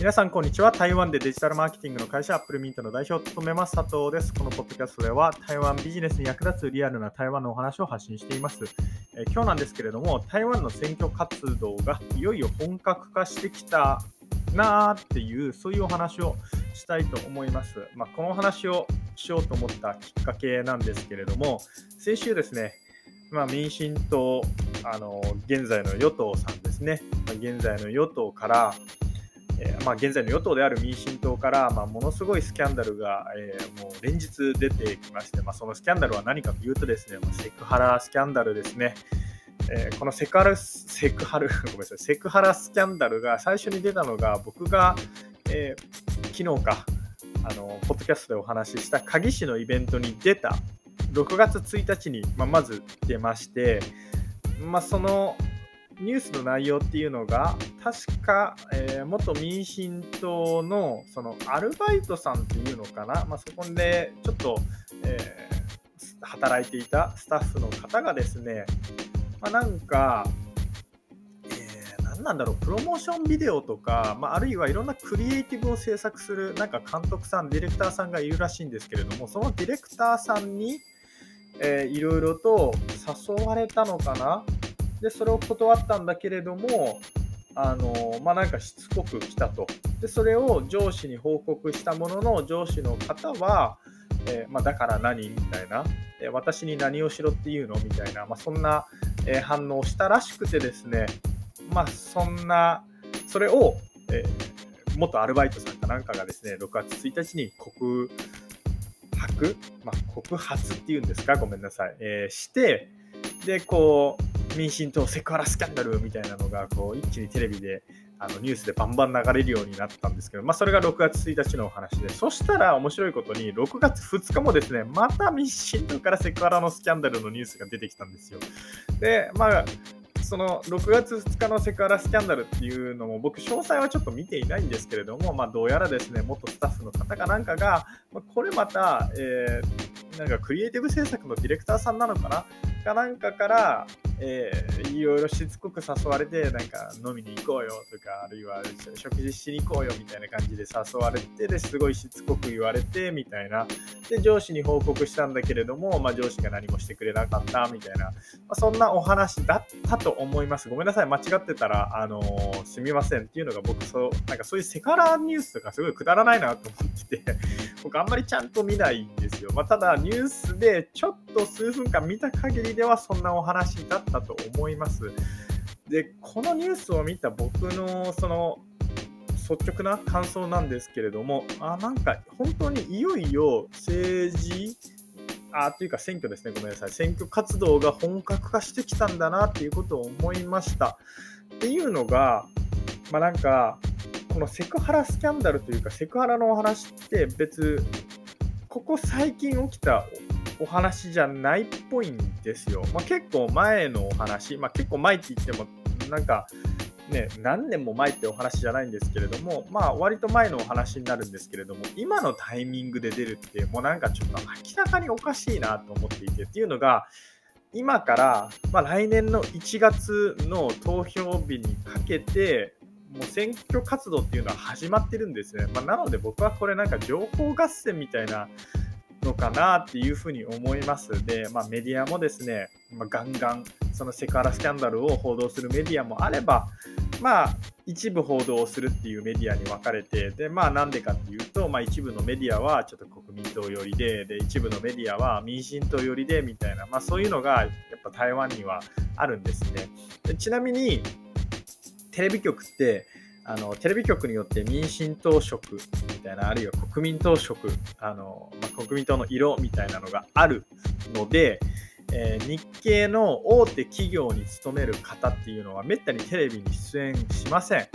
皆さん、こんにちは。台湾でデジタルマーケティングの会社、アップルミントの代表を務めます、佐藤です。このポッドキャストでは、台湾ビジネスに役立つリアルな台湾のお話を発信しています。え、今日なんですけれども、台湾の選挙活動がいよいよ本格化してきたなーっていう、そういうお話をしたいと思います。まあ、このお話をしようと思ったきっかけなんですけれども、先週ですね、まあ、民進党、あの現在の与党さんですね、現在の与党から、まあ、現在の与党である民進党から、まあ、ものすごいスキャンダルが、えー、もう連日出てきまして、まあ、そのスキャンダルは何かというとですね、まセクハラスキャンダルですね。えー、このセクハラ、セクハラ、ごめんなさい、セクハラスキャンダルが最初に出たのが、僕が、え昨日か、あの、ポッドキャストでお話しした鍵師のイベントに出た6月1日に、ま、まず出まして、ま、そのニュースの内容っていうのが、確か、えー、元民進党のそのアルバイトさんっていうのかな、まあ、そこでちょっと、えー、働いていたスタッフの方がですね、まあ、なんか、えー、何なんだろう、プロモーションビデオとか、まあ、あるいはいろんなクリエイティブを制作するなんか監督さん、ディレクターさんがいるらしいんですけれども、そのディレクターさんに、えー、いろいろと誘われたのかな。で、それを断ったんだけれども、あのまあ、なんかしつこく来たと。で、それを上司に報告したものの、上司の方は、えー、まあ、だから何みたいな、えー、私に何をしろっていうの？みたいな、まあ、そんな、えー、反応をしたらしくてですね、まあ、そんな、それを、え元アルバイトさんかなんかがですね、6月1日に告白、ま、告発っていうんですか、ごめんなさい、えして、で、こう、民進党セクハラスキャンダルみたいなのがこう一気にテレビであのニュースでバンバン流れるようになったんですけど、まあ、それが6月1日のお話で、そしたら面白いことに、6月2日もですね、また民進党からセクハラのスキャンダルのニュースが出てきたんですよ。で、まあ、その6月2日のセクハラスキャンダルっていうのも僕詳細はちょっと見ていないんですけれども、まあ、どうやらですね元スタッフの方かなんかが、まあ、これまた、えー、なんかクリエイティブ制作のディレクターさんなのかな？かなんかからえー、いろいろしつこく誘われて、なんか飲みに行こうよとか、あるいは食事しに行こうよみたいな感じで誘われて、ですごいしつこく言われてみたいな。で、上司に報告したんだけれども、まあ、上司が何もしてくれなかったみたいな、まあ、そんなお話だったと思います。ごめんなさい、間違ってたら、あのー、すみませんっていうのが僕そう、なんかそういうセカラーニュースとかすごいくだらないなと思ってて、僕あんまりちゃんと見ないんですよ。まあ、ただニュースでちょっと数分間見た限りではそんなお話だったと思います。で、このニュースを見た僕のその率直な感想なんですけれども、あなんか本当にいよいよ政治あというか選挙ですね、ごめんなさい、選挙活動が本格化してきたんだなっていうことを思いました。っていうのが、まあ、なんか、このセクハラスキャンダルというか、セクハラのお話って別、ここ最近起きたお話じゃないっぽいんですよ。まあ、結構前のお話、まあ、結構前って言っても、なんか、ね、何年も前ってお話じゃないんですけれども、まあ、割と前のお話になるんですけれども、今のタイミングで出るって、もうなんかちょっと明らかにおかしいなと思っていて、っていうのが、今から、まあ、来年の1月の投票日にかけて、もう選挙活動っていうのは始まってるんですね。まあ、なので僕はこれなんか情報合戦みたいなのかなっていうふうに思います。で、まあ、メディアもですね、まあ、ガンガンそのセクハラスキャンダルを報道するメディアもあれば、まあ、一部報道をするっていうメディアに分かれて、で、まあ、なんでかっていうと、まあ、一部のメディアはちょっと国民党寄りで、で、一部のメディアは民進党寄りで、みたいな、まあ、そういうのが、やっぱ台湾にはあるんですね。でちなみに、テレビ局って、あのテレビ局によって民進党色みたいな、あるいは国民党色、あのまあ、国民党の色みたいなのがあるので、えー、日系の大手企業に勤める方っていうのは、めったにテレビに出演しません。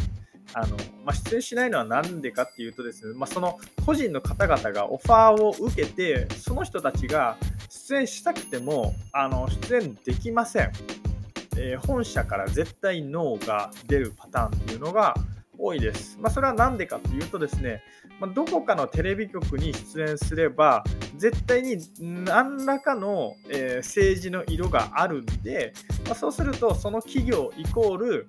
あのまあ、出演しないのは何でかっていうとですね、まあ、その個人の方々がオファーを受けて、その人たちが出演したくてもあの出演できません。えー、本社から絶対ノーが出るパターンっていうのが多いです。まあ、それは何でかというとですね、まあ、どこかのテレビ局に出演すれば、絶対に何らかの、えー、政治の色があるんで、まあ、そうすると、その企業イコール、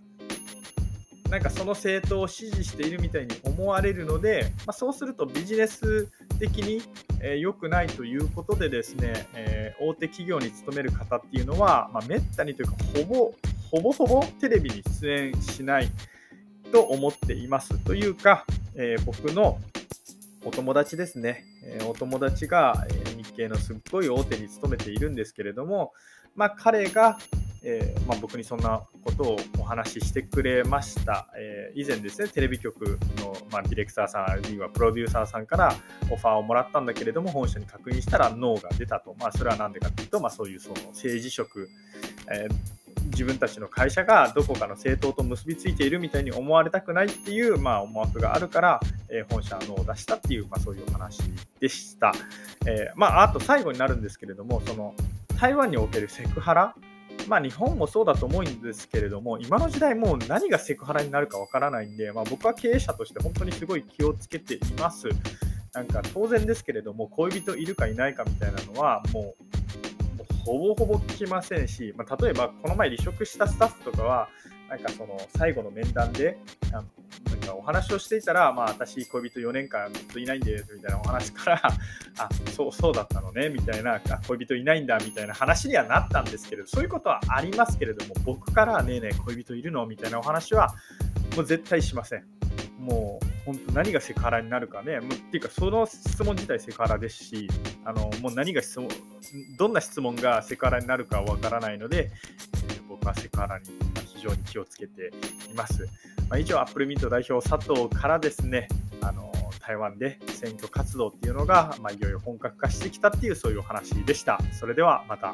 なんかその政党を支持しているみたいに思われるので、まあ、そうするとビジネス的に良、えー、くないということでですね、えー、大手企業に勤める方っていうのは、まあ、めったにというかほぼほぼほぼテレビに出演しないと思っていますというか、えー、僕のお友達ですね、えお友達が、え日系のすっごい大手に勤めているんですけれども、まあ、彼が、えー、まあ、僕にそんなことをお話ししてくれました。えー、以前ですね、テレビ局の、まあ、ディレクターさん、あるいはプロデューサーさんからオファーをもらったんだけれども、本社に確認したらノーが出たと。まあ、それは何でかというと、まあ、そういうその政治職、えー、自分たちの会社がどこかの政党と結びついているみたいに思われたくないっていう、まあ、思惑があるから、えー、本社のを出したっていう、まあ、そういうお話でした。えー、まあ、あと最後になるんですけれども、その台湾におけるセクハラまあ、日本もそうだと思うんですけれども、今の時代、もう何がセクハラになるかわからないんで、まあ、僕は経営者として本当にすごい気をつけています。なんか当然ですけれども、恋人いるかいないかみたいなのは、もうほぼほぼ聞きませんし、まあ、例えばこの前離職したスタッフとかは、なんかその最後の面談で、あのなんかお話をしていたら、まあ、私、恋人4年間ずっといないんですみたいなお話から、あそうそうだったのねみたいな、恋人いないんだみたいな話にはなったんですけど、そういうことはありますけれども、僕からねえねえ、恋人いるの？みたいなお話は、もう絶対しません。もう本当何がセクハラになるかね、もうっていうかその質問自体セクハラですし、あのもう何が質問、どんな質問がセクハラになるかわからないので、えー、僕はセクハラに非常に気をつけています。まあ、以上、アップルミント代表佐藤からですね、あの台湾で選挙活動っていうのが、まあ、いよいよ本格化してきたっていうそういうお話でした。それではまた。